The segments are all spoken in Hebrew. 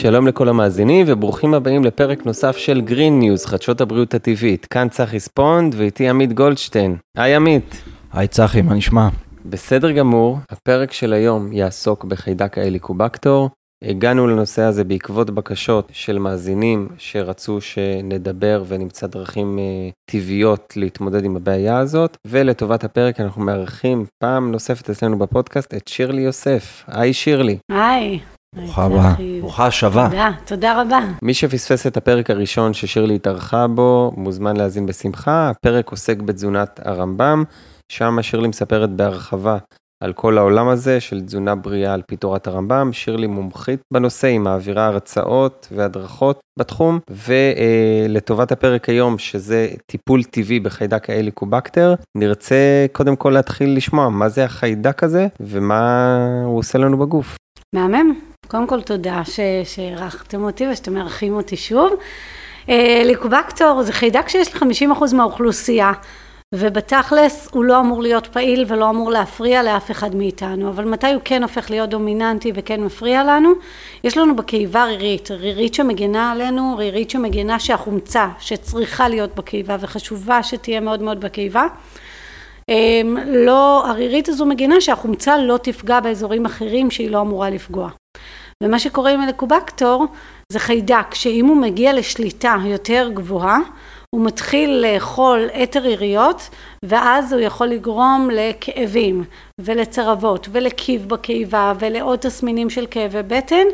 שלום לכל המאזינים וברוכים הבאים לפרק נוסף של Green News, חדשות הבריאות הטבעית. כאן צחי ספונד ואיתי עמית גולדשטיין. היי עמית. היי צחי, מה נשמע? בסדר גמור, הפרק של היום יעסוק בחיידק ההליקובקטור. הגענו לנושא הזה בעקבות בקשות של מאזינים שרצו שנדבר ונמצא דרכים אה, טבעיות להתמודד עם הבעיה הזאת, ולטובת הפרק אנחנו מארחים פעם נוספת אצלנו בפודקאסט את שירלי יוסף. היי שירלי. היי. ברוכה הבאה, ברוכה השבה. תודה, תודה רבה. מי שפספס את הפרק הראשון ששירלי התארחה בו, מוזמן להאזין בשמחה. הפרק עוסק בתזונת הרמב"ם, שם שירלי מספרת בהרחבה על כל העולם הזה של תזונה בריאה על פי תורת הרמב"ם. שירלי מומחית בנושא, היא מעבירה הרצאות והדרכות בתחום, ולטובת הפרק היום, שזה טיפול טבעי בחיידק האליקובקטר, נרצה קודם כל להתחיל לשמוע מה זה החיידק הזה ומה הוא עושה לנו בגוף. מהמם. קודם כל תודה שאירחתם אותי ושאתם מארחים אותי שוב. אה, ליקובקטור זה חיידק שיש ל-50% מהאוכלוסייה. ובתכלס הוא לא אמור להיות פעיל ולא אמור להפריע לאף אחד מאיתנו, אבל מתי הוא כן הופך להיות דומיננטי וכן מפריע לנו? יש לנו בקיבה רירית, רירית שמגנה עלינו, רירית שמגנה שהחומצה שצריכה להיות בקיבה וחשובה שתהיה מאוד מאוד בקיבה, אמ, לא, הרירית הזו מגנה שהחומצה לא תפגע באזורים אחרים שהיא לא אמורה לפגוע. ומה שקורה עם אלקובקטור זה חיידק שאם הוא מגיע לשליטה יותר גבוהה הוא מתחיל לאכול את הריריות ואז הוא יכול לגרום לכאבים ולצרבות ולקיב בקיבה ולעוד תסמינים של כאבי בטן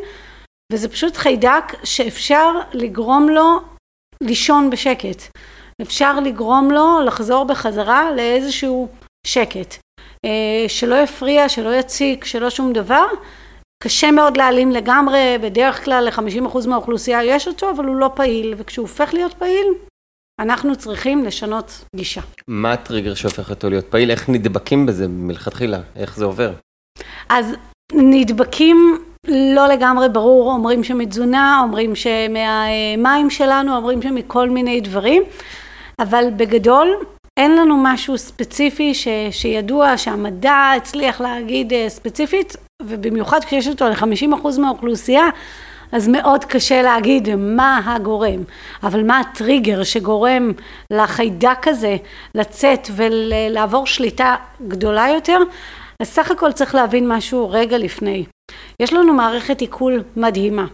וזה פשוט חיידק שאפשר לגרום לו לישון בשקט. אפשר לגרום לו לחזור בחזרה לאיזשהו שקט. אה, שלא יפריע, שלא יציק, שלא שום דבר. קשה מאוד להעלים לגמרי, בדרך כלל ל-50% מהאוכלוסייה יש אותו, אבל הוא לא פעיל, וכשהוא הופך להיות פעיל, אנחנו צריכים לשנות גישה. מה הטריגר שהופך אותו להיות פעיל? איך נדבקים בזה מלכתחילה? איך זה עובר? אז נדבקים לא לגמרי ברור, אומרים שמתזונה, אומרים שמהמים שלנו, אומרים שמכל מיני דברים, אבל בגדול אין לנו משהו ספציפי ש, שידוע שהמדע הצליח להגיד אה, ספציפית, ובמיוחד כשיש אותו ל-50% מהאוכלוסייה, אז מאוד קשה להגיד מה הגורם, אבל מה הטריגר שגורם לחיידק הזה לצאת ולעבור שליטה גדולה יותר, אז סך הכל צריך להבין משהו רגע לפני. יש לנו מערכת עיכול מדהימה,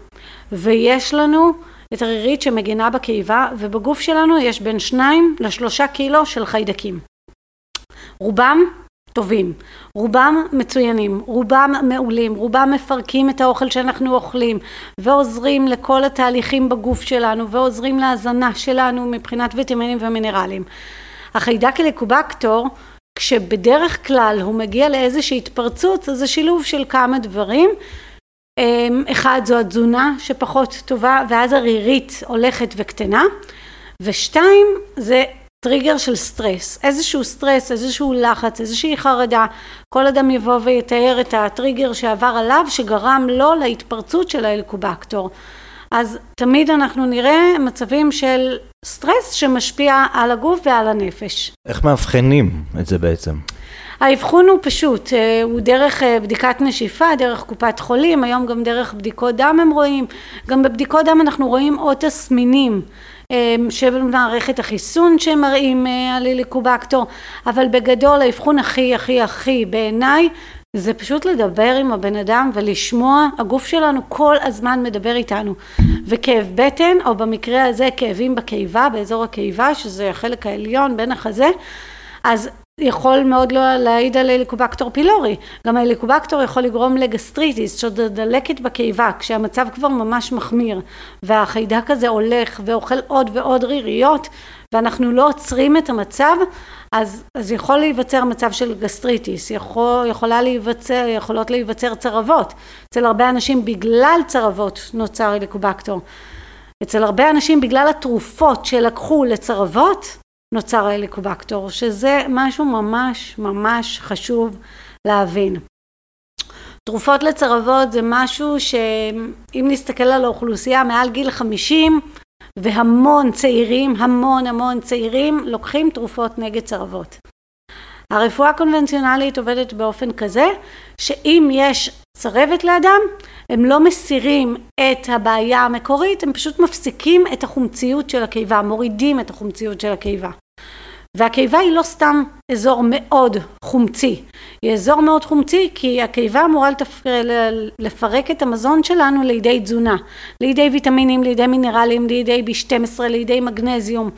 ויש לנו את הרירית שמגינה בקיבה, ובגוף שלנו יש בין שניים לשלושה קילו של חיידקים. רובם טובים, רובם מצוינים, רובם מעולים, רובם מפרקים את האוכל שאנחנו אוכלים ועוזרים לכל התהליכים בגוף שלנו ועוזרים להזנה שלנו מבחינת ויטמינים ומינרלים. החיידק הליקובקטור כשבדרך כלל הוא מגיע לאיזושהי התפרצות זה שילוב של כמה דברים. אמ, אחד זו התזונה שפחות טובה ואז הרירית הולכת וקטנה. ושתיים זה טריגר של סטרס, איזשהו סטרס, איזשהו לחץ, איזושהי חרדה, כל אדם יבוא ויתאר את הטריגר שעבר עליו שגרם לו להתפרצות של ההליקובקטור. אז תמיד אנחנו נראה מצבים של סטרס שמשפיע על הגוף ועל הנפש. איך מאבחנים את זה בעצם? האבחון הוא פשוט, אה, הוא דרך אה, בדיקת נשיפה, דרך קופת חולים, היום גם דרך בדיקות דם הם רואים, גם בבדיקות דם אנחנו רואים עוד תסמינים של מערכת החיסון שמראים אה, על הליקובקטור, אבל בגדול האבחון הכי הכי הכי בעיניי זה פשוט לדבר עם הבן אדם ולשמוע, הגוף שלנו כל הזמן מדבר איתנו. וכאב בטן או במקרה הזה כאבים בקיבה, באזור הקיבה שזה החלק העליון בין החזה אז יכול מאוד לא להעיד על הליקובקטור פילורי. גם ההליקובקטור יכול לגרום לגסטריטיס, שזה דלקת בקיבה, כשהמצב כבר ממש מחמיר, והחיידק הזה הולך ואוכל עוד ועוד ריריות, ואנחנו לא עוצרים את המצב, אז, אז יכול להיווצר מצב של גסטריטיס, יכול, יכולה להיווצר, יכולות להיווצר צרבות. אצל הרבה אנשים בגלל צרבות נוצר הליקובקטור. אצל הרבה אנשים בגלל התרופות שלקחו לצרבות, נוצר ההליקובקטור, שזה משהו ממש ממש חשוב להבין. תרופות לצרבות זה משהו שאם נסתכל על האוכלוסייה מעל גיל 50 והמון צעירים, המון המון צעירים לוקחים תרופות נגד צרבות. הרפואה הקונבנציונלית עובדת באופן כזה שאם יש צרבת לאדם הם לא מסירים את הבעיה המקורית, הם פשוט מפסיקים את החומציות של הקיבה, מורידים את החומציות של הקיבה. והקיבה היא לא סתם אזור מאוד חומצי, היא אזור מאוד חומצי כי הקיבה אמורה. לפרק את המזון שלנו לידי תזונה, לידי ויטמינים, לידי מינרלים, לידי B12, לידי מגנזיום.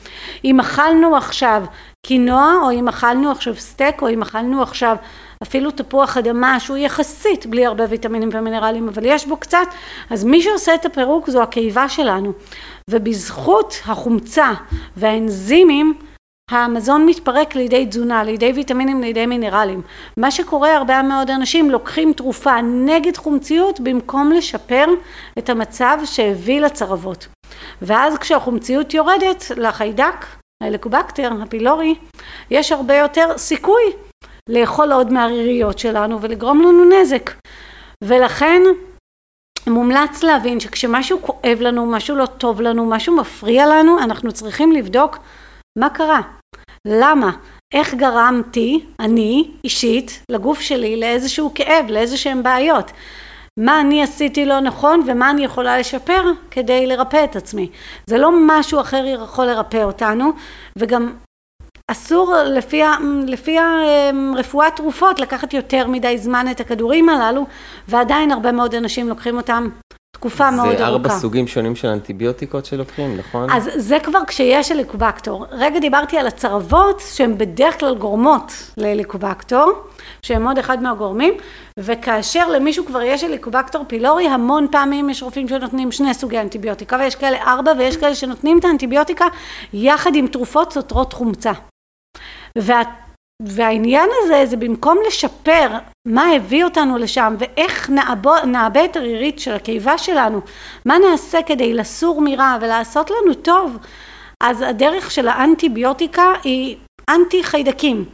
אם אכלנו עכשיו קינוע או אם אכלנו עכשיו סטייק או אם אכלנו עכשיו אפילו תפוח אדמה שהוא יחסית בלי הרבה ויטמינים ומינרלים אבל יש בו קצת אז מי שעושה את הפירוק זו הקיבה שלנו ובזכות החומצה והאנזימים המזון מתפרק לידי תזונה, לידי ויטמינים, לידי מינרלים. מה שקורה הרבה מאוד אנשים לוקחים תרופה נגד חומציות במקום לשפר את המצב שהביא לצרבות. ואז כשהחומציות יורדת לחיידק, ההליקובקטר, הפילורי, יש הרבה יותר סיכוי לאכול עוד מהריריות שלנו ולגרום לנו נזק. ולכן מומלץ להבין שכשמשהו כואב לנו, משהו לא טוב לנו, משהו מפריע לנו, אנחנו צריכים לבדוק מה קרה? למה? איך גרמתי, אני, אישית, לגוף שלי לאיזשהו כאב, לאיזה בעיות? מה אני עשיתי לא נכון ומה אני יכולה לשפר כדי לרפא את עצמי. זה לא משהו אחר יכול לרפא אותנו וגם אסור לפי, לפי הרפואת תרופות לקחת יותר מדי זמן את הכדורים הללו ועדיין הרבה מאוד אנשים לוקחים אותם תקופה מאוד ארוכה. זה ארבע סוגים שונים של אנטיביוטיקות שלוקחים, נכון? אז זה כבר כשיש הליקובקטור. רגע דיברתי על הצרבות שהן בדרך כלל גורמות להליקובקטור, שהן עוד אחד מהגורמים, וכאשר למישהו כבר יש הליקובקטור פילורי, המון פעמים יש רופאים שנותנים שני סוגי אנטיביוטיקה, ויש כאלה ארבע, ויש כאלה שנותנים את האנטיביוטיקה יחד עם תרופות סותרות חומצה. וה... והעניין הזה זה במקום לשפר מה הביא אותנו לשם ואיך נעבה את הרירית של הקיבה שלנו, מה נעשה כדי לסור מרע ולעשות לנו טוב, אז הדרך של האנטיביוטיקה היא אנטי חיידקים.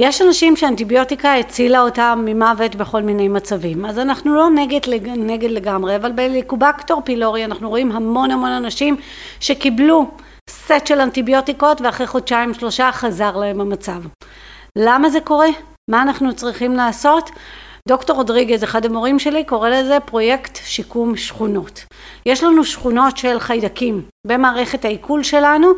יש אנשים שאנטיביוטיקה הצילה אותם ממוות בכל מיני מצבים, אז אנחנו לא נגד, נגד לגמרי, אבל בליקובקטור פילורי אנחנו רואים המון המון אנשים שקיבלו סט של אנטיביוטיקות ואחרי חודשיים שלושה חזר להם המצב. למה זה קורה? מה אנחנו צריכים לעשות? דוקטור רודריגז, אחד המורים שלי, קורא לזה פרויקט שיקום שכונות. יש לנו שכונות של חיידקים במערכת העיכול שלנו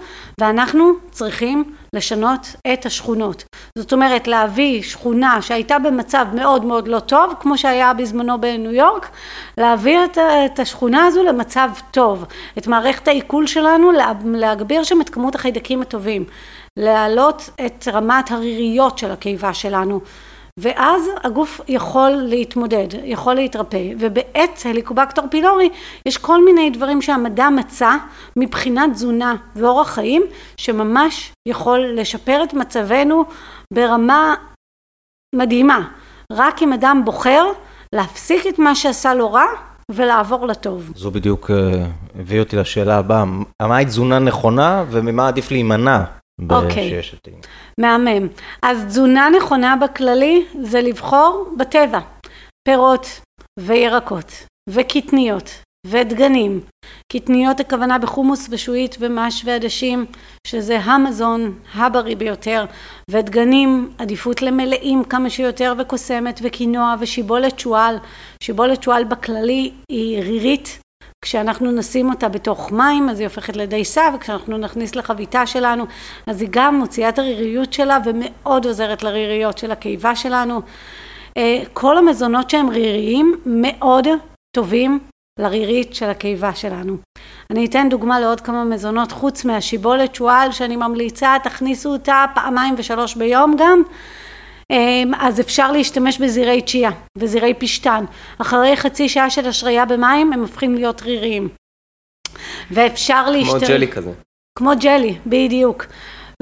ואנחנו צריכים לשנות את השכונות. זאת אומרת להביא שכונה שהייתה במצב מאוד מאוד לא טוב, כמו שהיה בזמנו בניו יורק, להביא את השכונה הזו למצב טוב. את מערכת העיכול שלנו, להגביר שם את כמות החיידקים הטובים. להעלות את רמת הריריות של הקיבה שלנו ואז הגוף יכול להתמודד, יכול להתרפא ובעת הליקובקטור פילורי יש כל מיני דברים שהמדע מצא מבחינת תזונה ואורח חיים שממש יכול לשפר את מצבנו ברמה מדהימה רק אם אדם בוחר להפסיק את מה שעשה לו רע ולעבור לטוב. זו בדיוק הביא אותי לשאלה הבאה, מהי תזונה נכונה וממה עדיף להימנע אוקיי, מהמם. אז תזונה נכונה בכללי זה לבחור בטבע, פירות וירקות וקטניות ודגנים. קטניות הכוונה בחומוס ושועית ומש ועדשים שזה המזון הבריא ביותר ודגנים עדיפות למלאים כמה שיותר וקוסמת וקינוע ושיבולת שועל. שיבולת שועל בכללי היא רירית כשאנחנו נשים אותה בתוך מים אז היא הופכת לדייסה וכשאנחנו נכניס לחביתה שלנו אז היא גם מוציאה את הריריות שלה ומאוד עוזרת לריריות של הקיבה שלנו. אה, כל המזונות שהם ריריים מאוד טובים לרירית של הקיבה שלנו. אני אתן דוגמה לעוד כמה מזונות חוץ מהשיבולת שועל שאני ממליצה תכניסו אותה פעמיים ושלוש ביום גם אז אפשר להשתמש בזירי צ'יה וזירי פשטן אחרי חצי שעה של השריה במים הם הופכים להיות ריריים. ואפשר להשתמש כמו ג'לי כזה. כמו ג'לי בדיוק.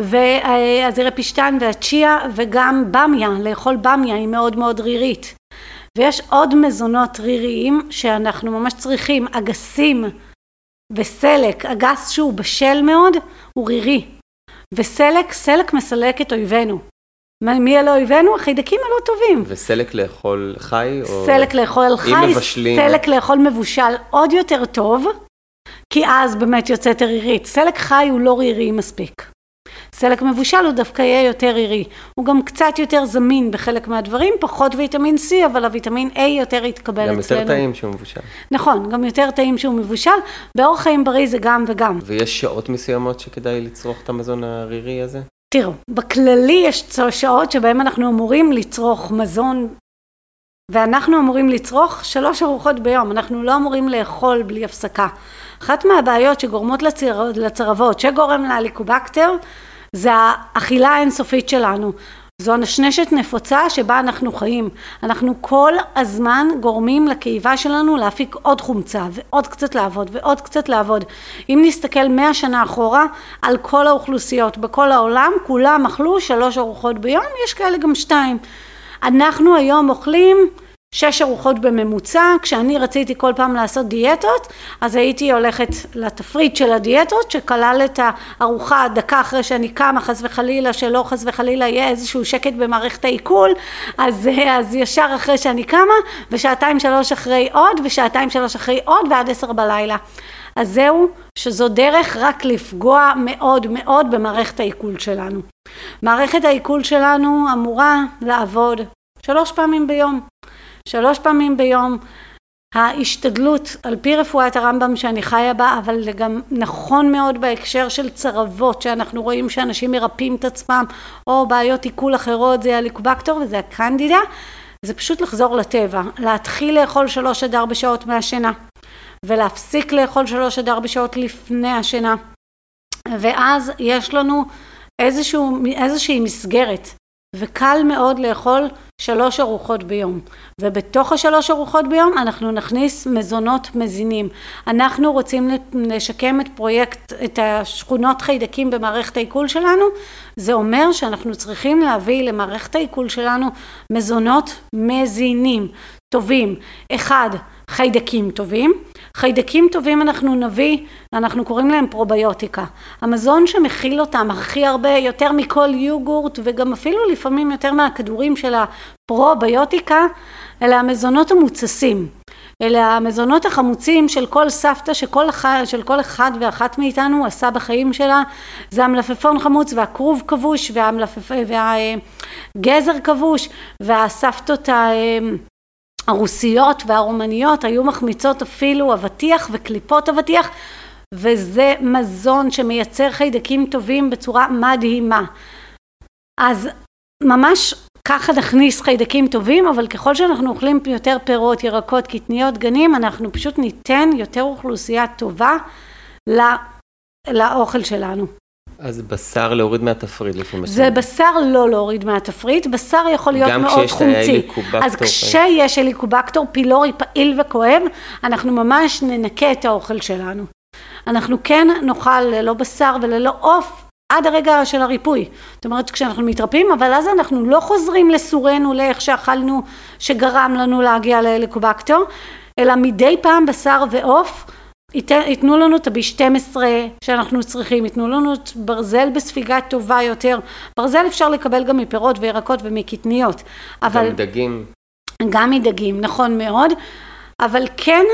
והזירי פשטן והצ'יה וגם במיה לאכול במיה היא מאוד מאוד רירית. ויש עוד מזונות ריריים שאנחנו ממש צריכים. אגסים וסלק. אגס שהוא בשל מאוד הוא רירי. וסלק סלק מסלק את אויבינו מי אלה אויבינו? החיידקים הלא טובים. וסלק לאכול חי? סלק לאכול חי, מבשלים... סלק לאכול מבושל עוד יותר טוב, כי אז באמת יוצאת הרירית. סלק חי הוא לא רירי מספיק. סלק מבושל הוא דווקא יהיה יותר עירי. הוא גם קצת יותר זמין בחלק מהדברים, פחות ויטמין C, אבל הוויטמין A יותר יתקבל גם אצלנו. יותר טעים שהוא מבושל. נכון, גם יותר טעים שהוא מבושל. באורח חיים בריא זה גם וגם. ויש שעות מסוימות שכדאי לצרוך את המזון הרירי הזה? תראו, בכללי יש שעות שבהן אנחנו אמורים לצרוך מזון ואנחנו אמורים לצרוך שלוש ארוחות ביום, אנחנו לא אמורים לאכול בלי הפסקה. אחת מהבעיות שגורמות לצר... לצרבות, שגורם להליקובקטר, זה האכילה האינסופית שלנו. זו נשנשת נפוצה שבה אנחנו חיים. אנחנו כל הזמן גורמים לקיבה שלנו להפיק עוד חומצה ועוד קצת לעבוד ועוד קצת לעבוד. אם נסתכל מאה שנה אחורה על כל האוכלוסיות בכל העולם, כולם אכלו שלוש ארוחות ביום, יש כאלה גם שתיים. אנחנו היום אוכלים שש ארוחות בממוצע, כשאני רציתי כל פעם לעשות דיאטות, אז הייתי הולכת לתפריט של הדיאטות, שכלל את הארוחה דקה אחרי שאני קמה, חס וחלילה, שלא חס וחלילה יהיה איזשהו שקט במערכת העיכול, אז, אז ישר אחרי שאני קמה, ושעתיים שלוש אחרי עוד, ושעתיים שלוש אחרי עוד, ועד עשר בלילה. אז זהו, שזו דרך רק לפגוע מאוד מאוד במערכת העיכול שלנו. מערכת העיכול שלנו אמורה לעבוד שלוש פעמים ביום. שלוש פעמים ביום. ההשתדלות על פי רפואת הרמב"ם שאני חיה בה, אבל זה גם נכון מאוד בהקשר של צרבות, שאנחנו רואים שאנשים מרפאים את עצמם, או בעיות עיכול אחרות, זה הליקובקטור וזה הקנדידה, זה פשוט לחזור לטבע, להתחיל לאכול שלוש עד ארבע שעות מהשינה, ולהפסיק לאכול שלוש עד ארבע שעות לפני השינה, ואז יש לנו איזשהו, איזושהי מסגרת וקל מאוד לאכול שלוש ארוחות ביום. ובתוך השלוש ארוחות ביום אנחנו נכניס מזונות מזינים. אנחנו רוצים לשקם את פרויקט את השכונות חיידקים במערכת העיכול שלנו. זה אומר שאנחנו צריכים להביא למערכת העיכול שלנו מזונות מזינים. טובים. אחד חיידקים טובים חיידקים טובים אנחנו נביא, אנחנו קוראים להם פרוביוטיקה. המזון שמכיל אותם הכי הרבה, יותר מכל יוגורט וגם אפילו לפעמים יותר מהכדורים של הפרוביוטיקה, אלה המזונות המוצסים. אלה המזונות החמוצים של כל סבתא שכל אחד, של כל אחד ואחת מאיתנו עשה בחיים שלה זה המלפפון חמוץ והכרוב כבוש והמלפפ... והגזר כבוש והסבתות ה... הרוסיות והרומניות היו מחמיצות אפילו אבטיח וקליפות אבטיח וזה מזון שמייצר חיידקים טובים בצורה מדהימה. אז ממש ככה נכניס חיידקים טובים אבל ככל שאנחנו אוכלים יותר פירות, ירקות, קטניות, גנים אנחנו פשוט ניתן יותר אוכלוסייה טובה לאוכל שלנו. אז בשר להוריד מהתפריט לפי מה זה בשר לא להוריד מהתפריט, בשר יכול להיות מאוד חומצי. גם כשיש ההליקובקטור. אז כשיש הליקובקטור פילורי פעיל וכואב, אנחנו ממש ננקה את האוכל שלנו. אנחנו כן נאכל ללא בשר וללא עוף עד הרגע של הריפוי. זאת אומרת כשאנחנו מתרפאים, אבל אז אנחנו לא חוזרים לסורנו לאיך שאכלנו שגרם לנו להגיע להליקובקטור, אלא מדי פעם בשר ועוף ייתנו לנו את ה-B12 שאנחנו צריכים, ייתנו לנו את ברזל בספיגה טובה יותר, ברזל אפשר לקבל גם מפירות וירקות ומקטניות, אבל... גם דגים. גם מדגים, נכון מאוד, אבל כן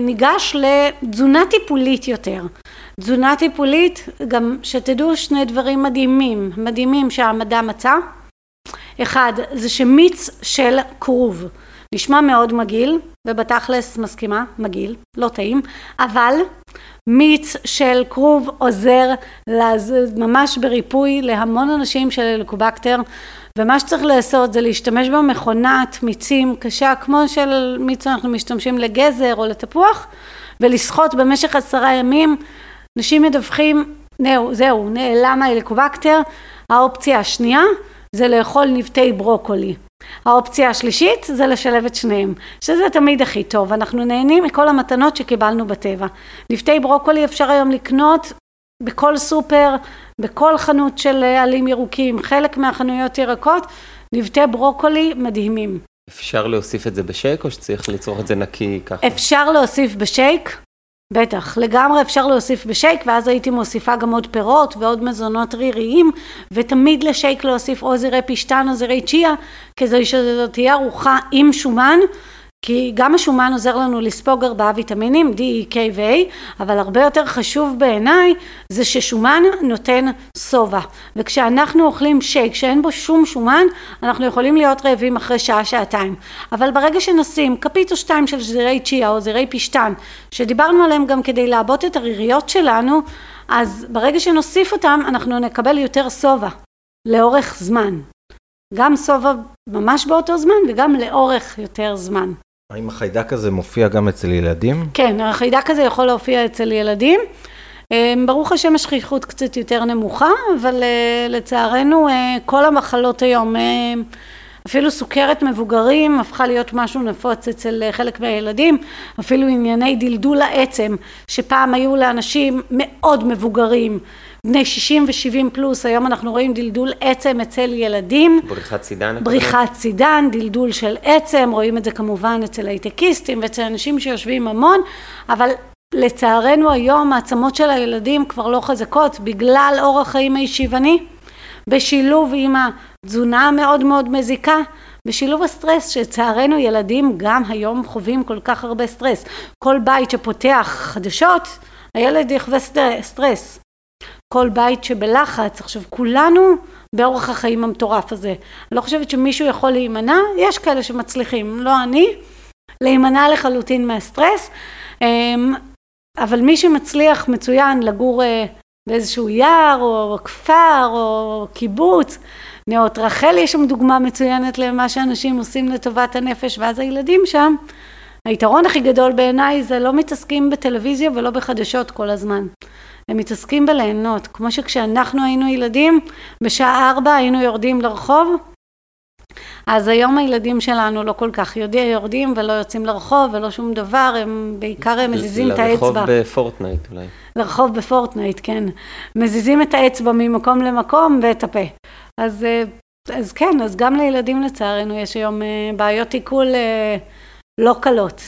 ניגש לתזונה טיפולית יותר. תזונה טיפולית, גם שתדעו שני דברים מדהימים, מדהימים שהמדע מצא. אחד, זה שמיץ של כרוב. נשמע מאוד מגעיל, ובתכלס מסכימה, מגעיל, לא טעים, אבל מיץ של כרוב עוזר ממש בריפוי להמון אנשים של הליקובקטר, ומה שצריך לעשות זה להשתמש במכונת מיצים קשה, כמו של מיץ אנחנו משתמשים לגזר או לתפוח, ולסחוט במשך עשרה ימים. אנשים מדווחים, זהו, זהו, נעלם ההליקובקטר. האופציה השנייה זה לאכול נבטי ברוקולי. האופציה השלישית זה לשלב את שניהם, שזה תמיד הכי טוב, אנחנו נהנים מכל המתנות שקיבלנו בטבע. נבטי ברוקולי אפשר היום לקנות בכל סופר, בכל חנות של עלים ירוקים, חלק מהחנויות ירקות, נבטי ברוקולי מדהימים. אפשר להוסיף את זה בשייק או שצריך לצרוך את זה נקי ככה? אפשר להוסיף בשייק, בטח, לגמרי אפשר להוסיף בשייק ואז הייתי מוסיפה גם עוד פירות ועוד מזונות ריריים ותמיד לשייק להוסיף או זירי פשטן או זירי צ'יה כדי שזאת תהיה ארוחה עם שומן כי גם השומן עוזר לנו לספוג ארבעה ויטמינים D, K ו-A, אבל הרבה יותר חשוב בעיניי זה ששומן נותן שובע. וכשאנחנו אוכלים שייק שאין בו שום שומן, אנחנו יכולים להיות רעבים אחרי שעה-שעתיים. אבל ברגע שנשים כפית או שתיים של זרעי צ'יה או זרעי פשטן, שדיברנו עליהם גם כדי לעבות את הריריות שלנו, אז ברגע שנוסיף אותם אנחנו נקבל יותר שובע לאורך זמן. גם שובע ממש באותו זמן וגם לאורך יותר זמן. האם החיידק הזה מופיע גם אצל ילדים? כן, החיידק הזה יכול להופיע אצל ילדים. ברוך השם השכיחות קצת יותר נמוכה, אבל לצערנו כל המחלות היום, אפילו סוכרת מבוגרים הפכה להיות משהו נפוץ אצל חלק מהילדים, אפילו ענייני דלדול העצם, שפעם היו לאנשים מאוד מבוגרים, בני 60 ו-70 פלוס, היום אנחנו רואים דלדול עצם אצל ילדים. בריחת סידן. בריחת סידן, דלדול של עצם, רואים את זה כמובן אצל הייטקיסטים ואצל אנשים שיושבים המון, אבל לצערנו היום העצמות של הילדים כבר לא חזקות בגלל אורח חיים הישיבני, בשילוב עם התזונה המאוד מאוד מזיקה, בשילוב הסטרס שלצערנו ילדים גם היום חווים כל כך הרבה סטרס. כל בית שפותח חדשות, הילד יחווה סטרס. כל בית שבלחץ, עכשיו כולנו באורח החיים המטורף הזה, אני לא חושבת שמישהו יכול להימנע, יש כאלה שמצליחים, לא אני, להימנע לחלוטין מהסטרס, אבל מי שמצליח מצוין לגור באיזשהו יער או כפר או קיבוץ, נאות רחל יש שם דוגמה מצוינת למה שאנשים עושים לטובת הנפש ואז הילדים שם, היתרון הכי גדול בעיניי זה לא מתעסקים בטלוויזיה ולא בחדשות כל הזמן הם מתעסקים בליהנות, כמו שכשאנחנו היינו ילדים, בשעה ארבע היינו יורדים לרחוב, אז היום הילדים שלנו לא כל כך יורדים ולא יוצאים לרחוב ולא שום דבר, הם בעיקר הם מזיזים את האצבע. לרחוב בפורטנייט אולי. לרחוב בפורטנייט, כן. מזיזים את האצבע ממקום למקום ואת הפה. אז, אז כן, אז גם לילדים לצערנו יש היום בעיות עיכול לא קלות,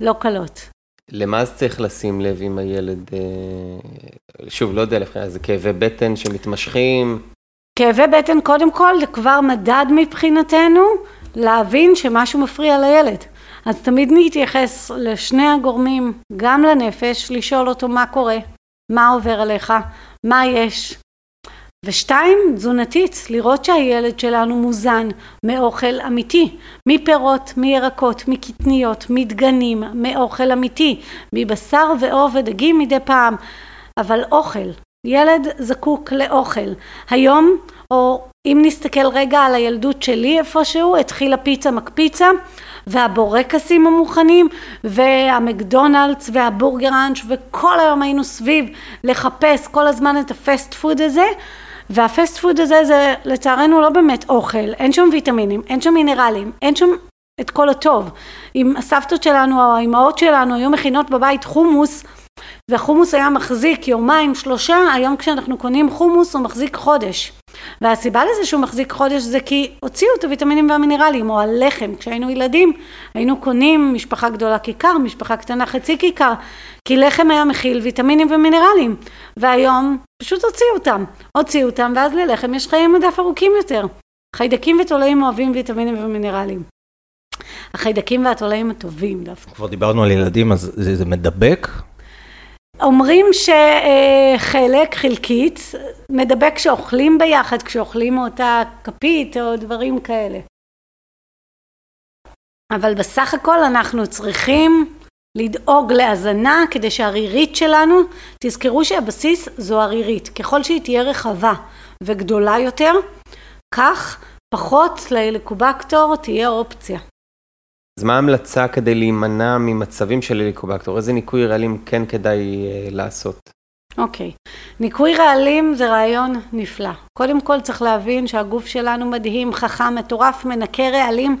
לא קלות. למה אז צריך לשים לב עם הילד, שוב, לא יודע, זה כאבי בטן שמתמשכים? כאבי בטן קודם כל זה כבר מדד מבחינתנו להבין שמשהו מפריע לילד. אז תמיד נתייחס לשני הגורמים, גם לנפש, לשאול אותו מה קורה, מה עובר עליך, מה יש. ושתיים, תזונתית, לראות שהילד שלנו מוזן מאוכל אמיתי, מפירות, מירקות, מקטניות, מדגנים, מאוכל אמיתי, מבשר ועוף ודגים מדי פעם, אבל אוכל, ילד זקוק לאוכל. היום, או אם נסתכל רגע על הילדות שלי איפשהו, התחילה פיצה מקפיצה, והבורקסים המוכנים, והמקדונלדס והבורגראנץ' וכל היום היינו סביב לחפש כל הזמן את ה fast food הזה, וה fast food הזה זה לצערנו לא באמת אוכל, אין שם ויטמינים, אין שם מינרלים, אין שם את כל הטוב. אם הסבתות שלנו או האימהות שלנו היו מכינות בבית חומוס, והחומוס היה מחזיק יומיים שלושה, היום כשאנחנו קונים חומוס הוא מחזיק חודש. והסיבה לזה שהוא מחזיק חודש זה כי הוציאו את הוויטמינים והמינרלים, או הלחם, כשהיינו ילדים היינו קונים משפחה גדולה כיכר, משפחה קטנה חצי כיכר, כי לחם היה מכיל ויטמינים ומינרלים, והיום פשוט הוציאו אותם, הוציאו אותם ואז ללחם יש חיי מדף ארוכים יותר. חיידקים ותולעים אוהבים ויטמינים ומינרלים. החיידקים והתולעים הטובים דווקא. כבר דיברנו על ילדים, אז זה, זה מדבק? אומרים שחלק, חלקית, מדבק כשאוכלים ביחד, כשאוכלים מאותה כפית או דברים כאלה. אבל בסך הכל אנחנו צריכים לדאוג להזנה כדי שהרירית שלנו, תזכרו שהבסיס זו הרירית, ככל שהיא תהיה רחבה וגדולה יותר, כך פחות להליקובקטור תהיה אופציה. אז מה ההמלצה כדי להימנע ממצבים של הליקובקטור? איזה ניקוי רעלים כן כדאי לעשות? אוקיי, ניקוי רעלים זה רעיון נפלא. קודם כל צריך להבין שהגוף שלנו מדהים, חכם, מטורף, מנקה רעלים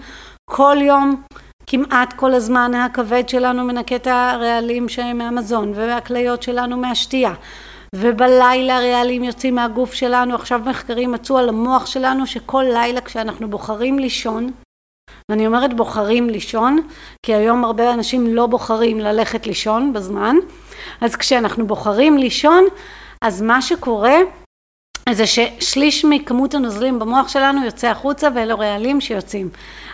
כל יום, כמעט כל הזמן הכבד שלנו מנקה את הרעלים שהם מהמזון, והכליות שלנו מהשתייה. ובלילה הרעלים יוצאים מהגוף שלנו, עכשיו מחקרים מצאו על המוח שלנו שכל לילה כשאנחנו בוחרים לישון, ואני אומרת בוחרים לישון, כי היום הרבה אנשים לא בוחרים ללכת לישון בזמן, אז כשאנחנו בוחרים לישון, אז מה שקורה זה ששליש מכמות הנוזלים במוח שלנו יוצא החוצה ואלו רעלים שיוצאים.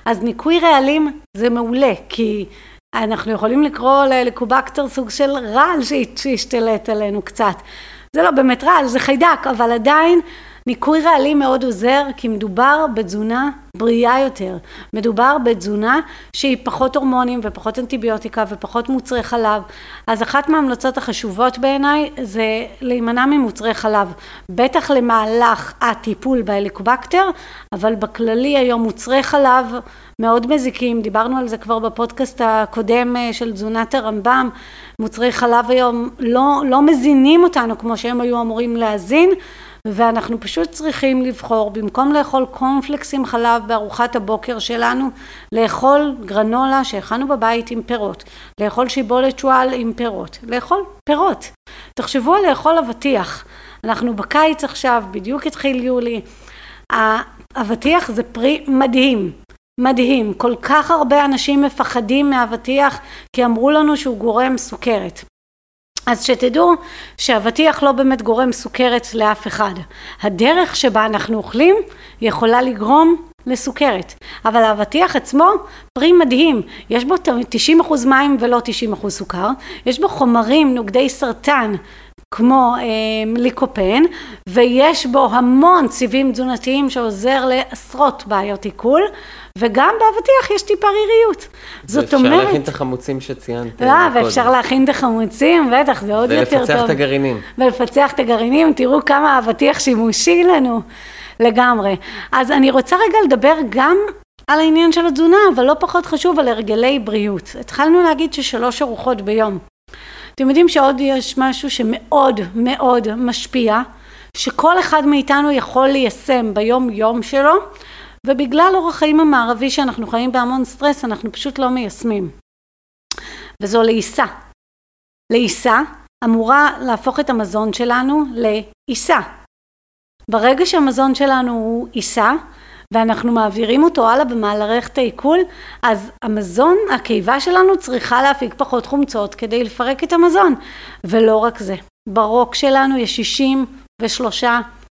אז ניקוי רעלים זה מעולה, כי אנחנו יכולים לקרוא לקובקטור סוג של רעל שהשתלט עלינו קצת. זה לא באמת רעל, זה חיידק, אבל עדיין ניקוי רעלים מאוד עוזר, כי מדובר בתזונה בריאה יותר. מדובר בתזונה שהיא פחות הורמונים ופחות אנטיביוטיקה ופחות מוצרי חלב. אז אחת מההמלצות החשובות בעיניי זה להימנע ממוצרי חלב. בטח למהלך הטיפול בהליקובקטר, אבל בכללי היום מוצרי חלב מאוד מזיקים, דיברנו על זה כבר בפודקאסט הקודם אה, של תזונת הרמב"ם, מוצרי חלב היום לא, לא מזינים אותנו כמו שהם היו אמורים להזין ואנחנו פשוט צריכים לבחור במקום לאכול קורנפלקס עם חלב בארוחת הבוקר שלנו לאכול גרנולה שהכנו בבית עם פירות לאכול שיבולת שועל עם פירות לאכול פירות. תחשבו על לאכול אבטיח. אנחנו בקיץ עכשיו בדיוק התחיל יולי. האבטיח זה פרי מדהים מדהים. כל כך הרבה אנשים מפחדים מאבטיח כי אמרו לנו שהוא גורם סוכרת אז שתדעו שאבטיח לא באמת גורם סוכרת לאף אחד. הדרך שבה אנחנו אוכלים יכולה לגרום לסוכרת. אבל האבטיח עצמו פרי מדהים, יש בו 90% מים ולא 90% סוכר, יש בו חומרים נוגדי סרטן כמו אה, ליקופן ויש בו המון סיבים תזונתיים שעוזר לעשרות בעיות עיכול וגם באבטיח יש טיפה ריריות. זאת אומרת... ואפשר להכין את החמוצים שציינת. לא, ואפשר להכין את החמוצים, בטח, זה עוד יותר טוב. ולפצח את הגרעינים. ולפצח את הגרעינים, תראו כמה אבטיח שימושי לנו לגמרי. אז אני רוצה רגע לדבר גם על העניין של התזונה, אבל לא פחות חשוב על הרגלי בריאות. התחלנו להגיד ששלוש ארוחות ביום. אתם יודעים שעוד יש משהו שמאוד מאוד משפיע, שכל אחד מאיתנו יכול ליישם ביום יום שלו, ובגלל אורח חיים המערבי שאנחנו חיים בהמון סטרס אנחנו פשוט לא מיישמים. וזו לעיסה. לעיסה אמורה להפוך את המזון שלנו לעיסה. ברגע שהמזון שלנו הוא עיסה ואנחנו מעבירים אותו הלאה במערכת העיכול אז המזון, הקיבה שלנו צריכה להפיק פחות חומצות כדי לפרק את המזון. ולא רק זה, ברוק שלנו יש 63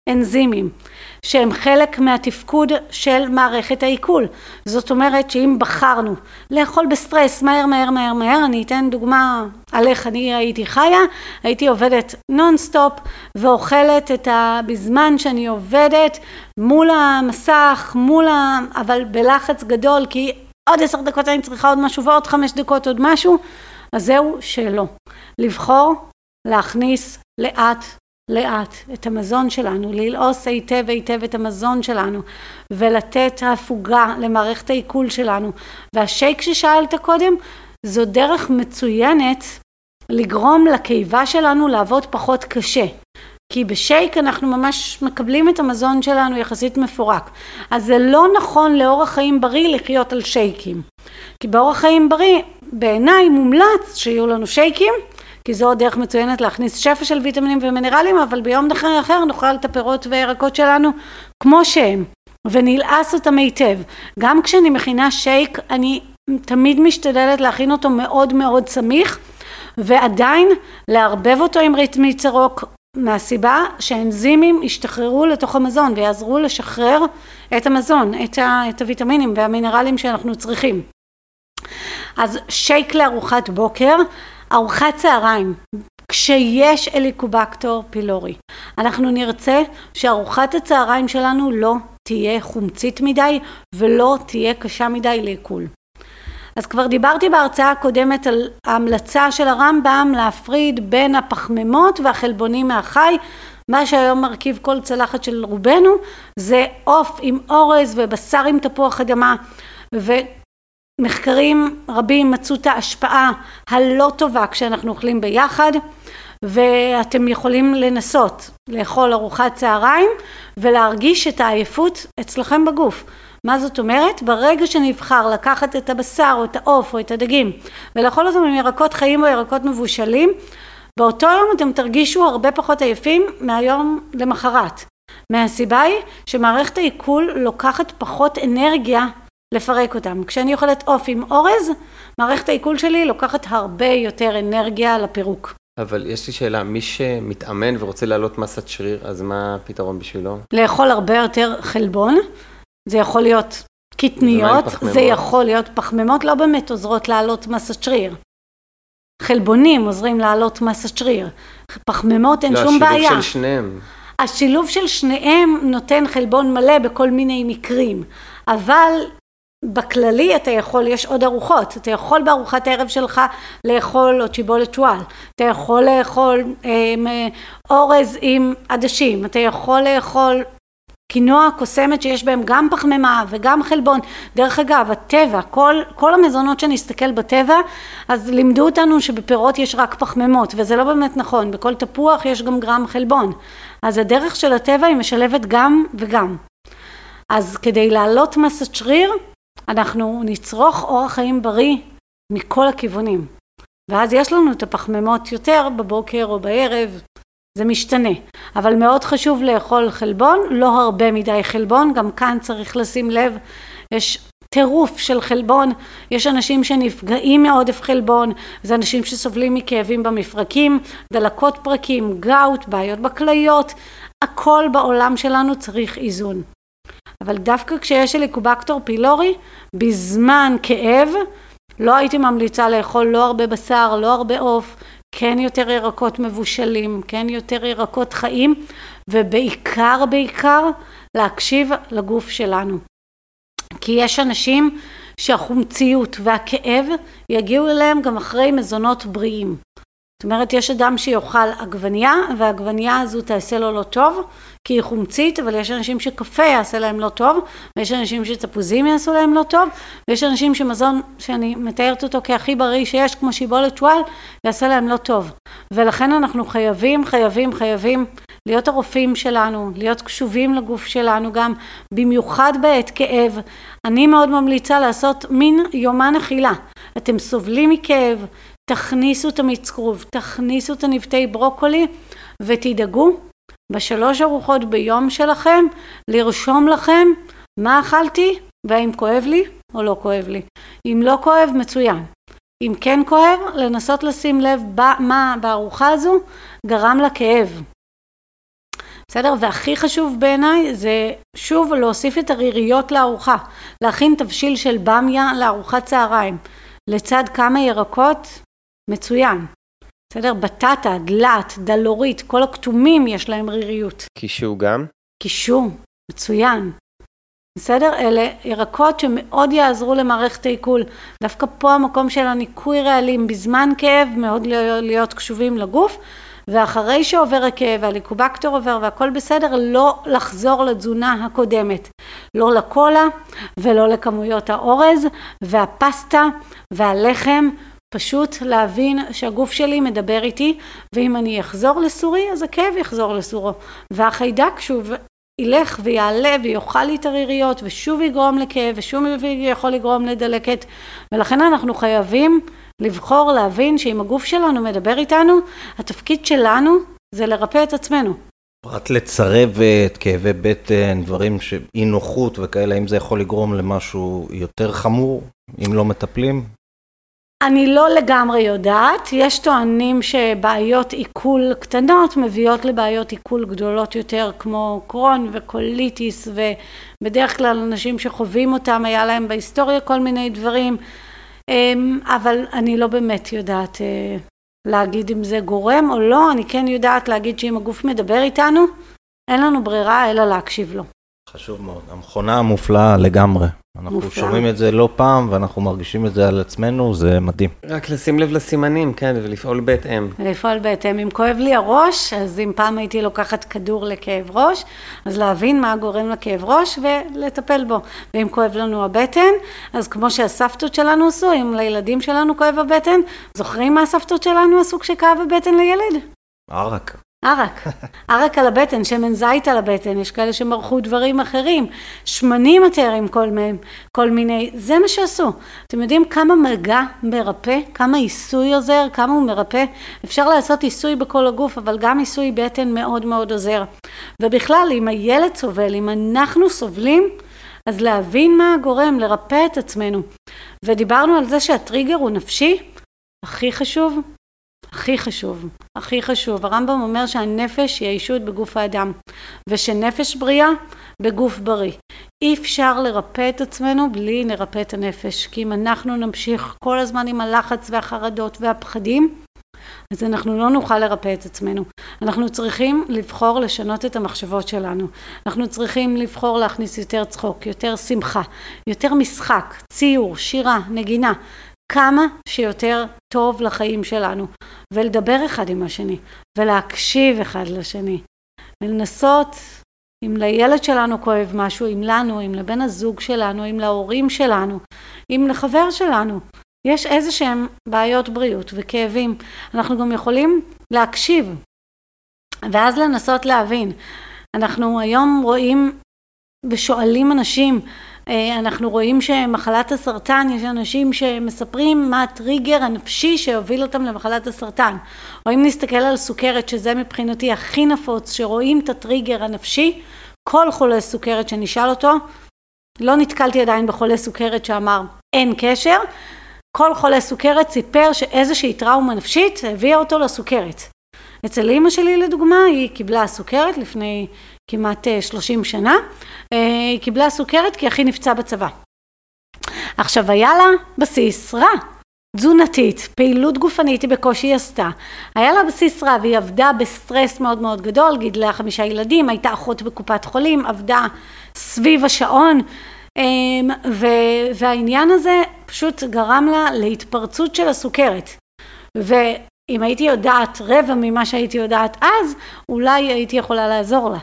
אנזימים שהם חלק מהתפקוד של מערכת העיכול. זאת אומרת שאם בחרנו לאכול בסטרס מהר מהר מהר מהר, אני אתן דוגמה על איך אני הייתי חיה, הייתי עובדת נונסטופ ואוכלת את ה... בזמן שאני עובדת מול המסך, מול ה... אבל בלחץ גדול כי עוד עשר דקות אני צריכה עוד משהו ועוד חמש דקות עוד משהו, אז זהו שלא. לבחור להכניס לאט לאט את המזון שלנו, ללעוס היטב היטב את המזון שלנו ולתת הפוגה למערכת העיכול שלנו. והשייק ששאלת קודם זו דרך מצוינת לגרום לקיבה שלנו לעבוד פחות קשה. כי בשייק אנחנו ממש מקבלים את המזון שלנו יחסית מפורק. אז זה לא נכון לאורח חיים בריא לחיות על שייקים. כי באורח חיים בריא בעיניי מומלץ שיהיו לנו שייקים כי זו דרך מצוינת להכניס שפע של ויטמינים ומינרלים, אבל ביום אחר נאכל את הפירות והירקות שלנו כמו שהם, ונלעס אותם היטב. גם כשאני מכינה שייק, אני תמיד משתדלת להכין אותו מאוד מאוד סמיך, ועדיין לערבב אותו עם ריתמי צרוק, מהסיבה שהאנזימים ישתחררו לתוך המזון ויעזרו לשחרר את המזון, את, ה, את הוויטמינים והמינרלים שאנחנו צריכים. אז שייק לארוחת בוקר, ארוחת צהריים, כשיש אליקובקטור פילורי, אנחנו נרצה שארוחת הצהריים שלנו לא תהיה חומצית מדי ולא תהיה קשה מדי לעיכול. אז כבר דיברתי בהרצאה הקודמת על ההמלצה של הרמב"ם להפריד בין הפחמימות והחלבונים מהחי מה שהיום מרכיב כל צלחת של רובנו זה עוף עם אורז ובשר עם תפוח אדמה מחקרים רבים מצאו את ההשפעה הלא טובה כשאנחנו אוכלים ביחד ואתם יכולים לנסות לאכול ארוחת צהריים ולהרגיש את העייפות אצלכם בגוף. מה זאת אומרת? ברגע שנבחר לקחת את הבשר או את העוף או את הדגים ולאכול אותם עם ירקות חיים או ירקות מבושלים באותו יום אתם תרגישו הרבה פחות עייפים מהיום למחרת. מהסיבה היא שמערכת העיכול לוקחת פחות אנרגיה לפרק אותם. כשאני אוכלת עוף עם אורז, מערכת העיכול שלי לוקחת הרבה יותר אנרגיה לפירוק. אבל יש לי שאלה, מי שמתאמן ורוצה להעלות מסת שריר, אז מה הפתרון בשבילו? לאכול הרבה יותר חלבון, זה יכול להיות קטניות, זה פחמימות? יכול להיות, פחמימות לא באמת עוזרות להעלות מסת שריר. חלבונים עוזרים להעלות מסת שריר. פחמימות אין לא, שום בעיה. השילוב של שניהם. השילוב של שניהם נותן חלבון מלא בכל מיני מקרים, אבל בכללי אתה יכול, יש עוד ארוחות, אתה יכול בארוחת הערב שלך לאכול עוד שיבולת שועל, אתה יכול לאכול אה, אורז עם עדשים, אתה יכול לאכול קינוע קוסמת שיש בהם גם פחמימה וגם חלבון. דרך אגב, הטבע, כל, כל המזונות שנסתכל בטבע, אז לימדו אותנו שבפירות יש רק פחמימות, וזה לא באמת נכון, בכל תפוח יש גם גרם חלבון. אז הדרך של הטבע היא משלבת גם וגם. אז כדי להעלות מסת שריר, אנחנו נצרוך אורח חיים בריא מכל הכיוונים. ואז יש לנו את הפחמימות יותר בבוקר או בערב, זה משתנה. אבל מאוד חשוב לאכול חלבון, לא הרבה מדי חלבון, גם כאן צריך לשים לב, יש טירוף של חלבון, יש אנשים שנפגעים מעודף חלבון, זה אנשים שסובלים מכאבים במפרקים, דלקות פרקים, גאוט, בעיות בכליות, הכל בעולם שלנו צריך איזון. אבל דווקא כשיש הליקובקטור פילורי, בזמן כאב, לא הייתי ממליצה לאכול לא הרבה בשר, לא הרבה עוף, כן יותר ירקות מבושלים, כן יותר ירקות חיים, ובעיקר בעיקר להקשיב לגוף שלנו. כי יש אנשים שהחומציות והכאב יגיעו אליהם גם אחרי מזונות בריאים. אומרת, יש אדם שיאכל עגבנייה, והעגבנייה הזו תעשה לו לא טוב, כי היא חומצית, אבל יש אנשים שקפה יעשה להם לא טוב, ויש אנשים שתפוזים יעשו להם לא טוב, ויש אנשים שמזון שאני מתארת אותו כהכי בריא שיש, כמו שיבולת שועל, יעשה להם לא טוב. ולכן אנחנו חייבים, חייבים, חייבים להיות הרופאים שלנו, להיות קשובים לגוף שלנו גם, במיוחד בעת כאב. אני מאוד ממליצה לעשות מין יומן אכילה. אתם סובלים מכאב, תכניסו את המיץ כרוב, תכניסו את הנבטי ברוקולי ותדאגו בשלוש ארוחות ביום שלכם לרשום לכם מה אכלתי והאם כואב לי או לא כואב לי. אם לא כואב מצוין. אם כן כואב לנסות לשים לב מה בארוחה הזו גרם לכאב. בסדר? והכי חשוב בעיניי זה שוב להוסיף את הריריות לארוחה, להכין תבשיל של במיה לארוחת צהריים לצד כמה ירקות מצוין. בסדר? בטטה, דלת, דלורית, כל הכתומים יש להם ריריות. קישור גם? קישור, מצוין. בסדר? אלה ירקות שמאוד יעזרו למערכת העיכול. דווקא פה המקום של הניקוי רעלים בזמן כאב, מאוד להיות קשובים לגוף, ואחרי שעובר הכאב והליקובקטור עובר והכל בסדר, לא לחזור לתזונה הקודמת. לא לקולה ולא לכמויות האורז והפסטה והלחם. פשוט להבין שהגוף שלי מדבר איתי, ואם אני אחזור לסורי, אז הכאב יחזור לסורו. והחיידק שוב ילך ויעלה ויאכל לי את הריריות, ושוב יגרום לכאב, ושוב יכול לגרום לדלקת. ולכן אנחנו חייבים לבחור להבין שאם הגוף שלנו מדבר איתנו, התפקיד שלנו זה לרפא את עצמנו. פרט לצרבת, כאבי בטן, דברים שאי נוחות וכאלה, אם זה יכול לגרום למשהו יותר חמור, אם לא מטפלים? אני לא לגמרי יודעת, יש טוענים שבעיות עיכול קטנות מביאות לבעיות עיכול גדולות יותר כמו קרון וקוליטיס ובדרך כלל אנשים שחווים אותם היה להם בהיסטוריה כל מיני דברים. אבל אני לא באמת יודעת להגיד אם זה גורם או לא, אני כן יודעת להגיד שאם הגוף מדבר איתנו אין לנו ברירה אלא להקשיב לו. חשוב מאוד, המכונה המופלאה לגמרי. אנחנו מופלא. שומעים את זה לא פעם ואנחנו מרגישים את זה על עצמנו, זה מדהים. רק לשים לב לסימנים, כן, ולפעול בהתאם. לפעול בהתאם. אם כואב לי הראש, אז אם פעם הייתי לוקחת כדור לכאב ראש, אז להבין מה גורם לכאב ראש ולטפל בו. ואם כואב לנו הבטן, אז כמו שהסבתות שלנו עשו, אם לילדים שלנו כואב הבטן, זוכרים מה הסבתות שלנו עשו כשכאב הבטן לילד? ערק. ערק, ערק על הבטן, שמן זית על הבטן, יש כאלה שמרחו דברים אחרים, שמנים עם כל, כל מיני, זה מה שעשו. אתם יודעים כמה מגע מרפא, כמה עיסוי עוזר, כמה הוא מרפא? אפשר לעשות עיסוי בכל הגוף, אבל גם עיסוי בטן מאוד מאוד עוזר. ובכלל, אם הילד סובל, אם אנחנו סובלים, אז להבין מה הגורם, לרפא את עצמנו. ודיברנו על זה שהטריגר הוא נפשי, הכי חשוב, הכי חשוב, הכי חשוב. הרמב"ם אומר שהנפש היא הישות בגוף האדם, ושנפש בריאה בגוף בריא. אי אפשר לרפא את עצמנו בלי לרפא את הנפש, כי אם אנחנו נמשיך כל הזמן עם הלחץ והחרדות והפחדים, אז אנחנו לא נוכל לרפא את עצמנו. אנחנו צריכים לבחור לשנות את המחשבות שלנו. אנחנו צריכים לבחור להכניס יותר צחוק, יותר שמחה, יותר משחק, ציור, שירה, נגינה. כמה שיותר טוב לחיים שלנו, ולדבר אחד עם השני, ולהקשיב אחד לשני, ולנסות, אם לילד שלנו כואב משהו, אם לנו, אם לבן הזוג שלנו, אם להורים שלנו, אם לחבר שלנו, יש איזה שהם בעיות בריאות וכאבים, אנחנו גם יכולים להקשיב, ואז לנסות להבין. אנחנו היום רואים ושואלים אנשים אנחנו רואים שמחלת הסרטן, יש אנשים שמספרים מה הטריגר הנפשי שהוביל אותם למחלת הסרטן. או אם נסתכל על סוכרת, שזה מבחינתי הכי נפוץ, שרואים את הטריגר הנפשי, כל חולה סוכרת שנשאל אותו, לא נתקלתי עדיין בחולה סוכרת שאמר אין קשר, כל חולה סוכרת סיפר שאיזושהי טראומה נפשית הביאה אותו לסוכרת. אצל אימא שלי לדוגמה, היא קיבלה סוכרת לפני כמעט 30 אה, שנה, אה, היא קיבלה סוכרת כי אחי נפצע בצבא. עכשיו היה לה בסיס רע, תזונתית, פעילות גופנית היא בקושי עשתה, היה לה בסיס רע והיא עבדה בסטרס מאוד מאוד גדול, גידלה חמישה ילדים, הייתה אחות בקופת חולים, עבדה סביב השעון אמ, והעניין הזה פשוט גרם לה להתפרצות של הסוכרת. ואם הייתי יודעת רבע ממה שהייתי יודעת אז, אולי הייתי יכולה לעזור לה.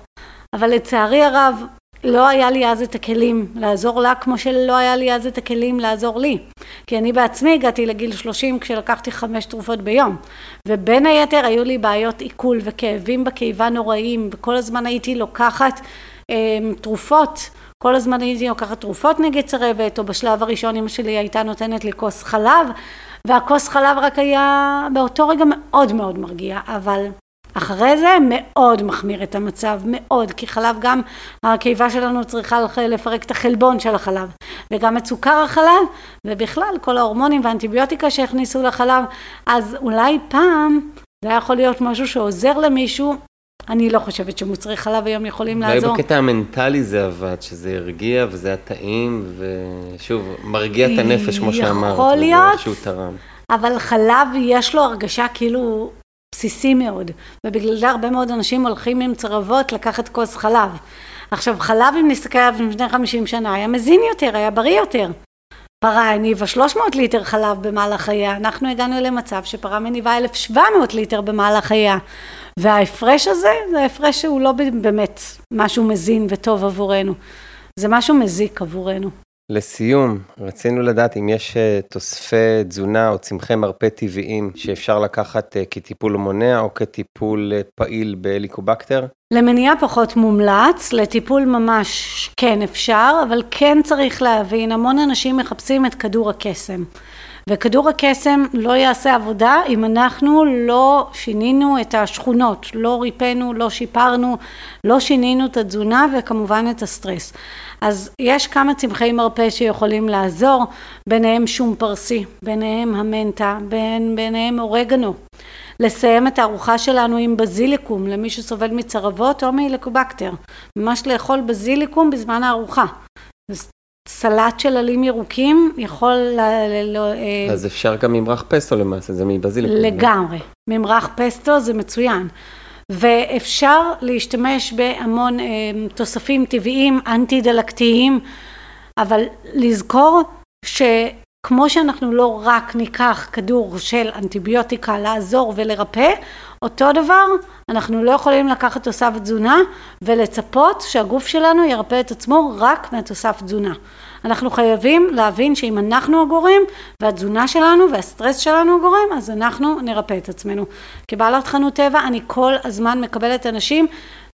אבל לצערי הרב לא היה לי אז את הכלים לעזור לה כמו שלא היה לי אז את הכלים לעזור לי. כי אני בעצמי הגעתי לגיל 30 כשלקחתי חמש תרופות ביום. ובין היתר היו לי בעיות עיכול וכאבים בקיבה נוראיים וכל הזמן הייתי לוקחת אה, תרופות. כל הזמן הייתי לוקחת תרופות נגד צרבת או בשלב הראשון אמא שלי הייתה נותנת לי כוס חלב והכוס חלב רק היה באותו רגע מאוד מאוד מרגיע אבל אחרי זה מאוד מחמיר את המצב, מאוד, כי חלב גם, הקיבה שלנו צריכה לפרק את החלבון של החלב, וגם את סוכר החלב, ובכלל כל ההורמונים והאנטיביוטיקה שהכניסו לחלב, אז אולי פעם זה היה יכול להיות משהו שעוזר למישהו, אני לא חושבת שמוצרי חלב היום יכולים לעזור. אולי בקטע המנטלי זה עבד, שזה הרגיע וזה היה טעים, ושוב, מרגיע את הנפש כמו שאמרת, יכול להיות, שהוא תרם. אבל חלב יש לו הרגשה כאילו בסיסי מאוד, ובגלל זה הרבה מאוד אנשים הולכים עם צרבות לקחת כוס חלב. עכשיו חלב אם נסתכל עליו לפני 50 שנה היה מזין יותר, היה בריא יותר. פרה הניבה 300 ליטר חלב במהלך חייה, אנחנו הגענו למצב שפרה מניבה 1,700 ליטר במהלך חייה. וההפרש הזה זה הפרש שהוא לא באמת משהו מזין וטוב עבורנו, זה משהו מזיק עבורנו. לסיום, רצינו לדעת אם יש אה, תוספי תזונה או צמחי מרפא טבעיים שאפשר לקחת אה, כטיפול מונע או כטיפול אה, פעיל בהליקובקטר? למניעה פחות מומלץ, לטיפול ממש כן אפשר, אבל כן צריך להבין, המון אנשים מחפשים את כדור הקסם. וכדור הקסם לא יעשה עבודה אם אנחנו לא שינינו את השכונות, לא ריפאנו, לא שיפרנו, לא שינינו את התזונה וכמובן את הסטרס. אז יש כמה צמחי מרפא שיכולים לעזור, ביניהם שום פרסי, ביניהם המנטה, בין, ביניהם אורגנו. לסיים את הארוחה שלנו עם בזיליקום למי שסובל מצרבות או מהילקובקטר. ממש לאכול בזיליקום בזמן הארוחה. סלט של עלים ירוקים יכול ל... ל... אה, אז אפשר גם ממרח פסטו למעשה, זה מבזיליקום. לגמרי. ממרח פסטו זה מצוין. ואפשר להשתמש בהמון אה, תוספים טבעיים אנטי דלקתיים אבל לזכור שכמו שאנחנו לא רק ניקח כדור של אנטיביוטיקה לעזור ולרפא אותו דבר אנחנו לא יכולים לקחת תוסף תזונה ולצפות שהגוף שלנו ירפא את עצמו רק מהתוסף תזונה אנחנו חייבים להבין שאם אנחנו הגורם והתזונה שלנו והסטרס שלנו הגורם אז אנחנו נרפא את עצמנו. כבעלת חנות טבע אני כל הזמן מקבלת אנשים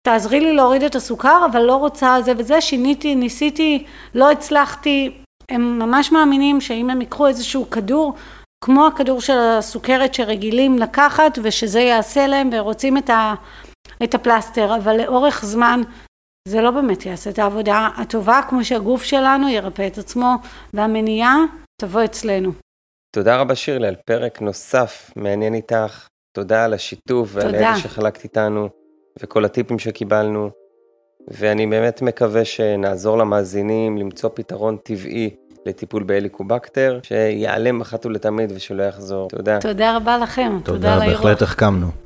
תעזרי לי להוריד את הסוכר אבל לא רוצה זה וזה שיניתי ניסיתי לא הצלחתי הם ממש מאמינים שאם הם ייקחו איזשהו כדור כמו הכדור של הסוכרת שרגילים לקחת ושזה יעשה להם ורוצים את, ה, את הפלסטר אבל לאורך זמן זה לא באמת יעשה את העבודה הטובה כמו שהגוף שלנו ירפא את עצמו והמניעה תבוא אצלנו. תודה רבה שירלי על פרק נוסף מעניין איתך תודה על השיתוף ועל תודה. הידע שחלקת איתנו, וכל הטיפים שקיבלנו, ואני באמת מקווה שנעזור למאזינים למצוא פתרון טבעי לטיפול בהליקובקטר, שיעלם אחת ולתמיד ושלא יחזור. תודה. תודה רבה לכם, תודה תודה, על האירוח. בהחלט החכמנו.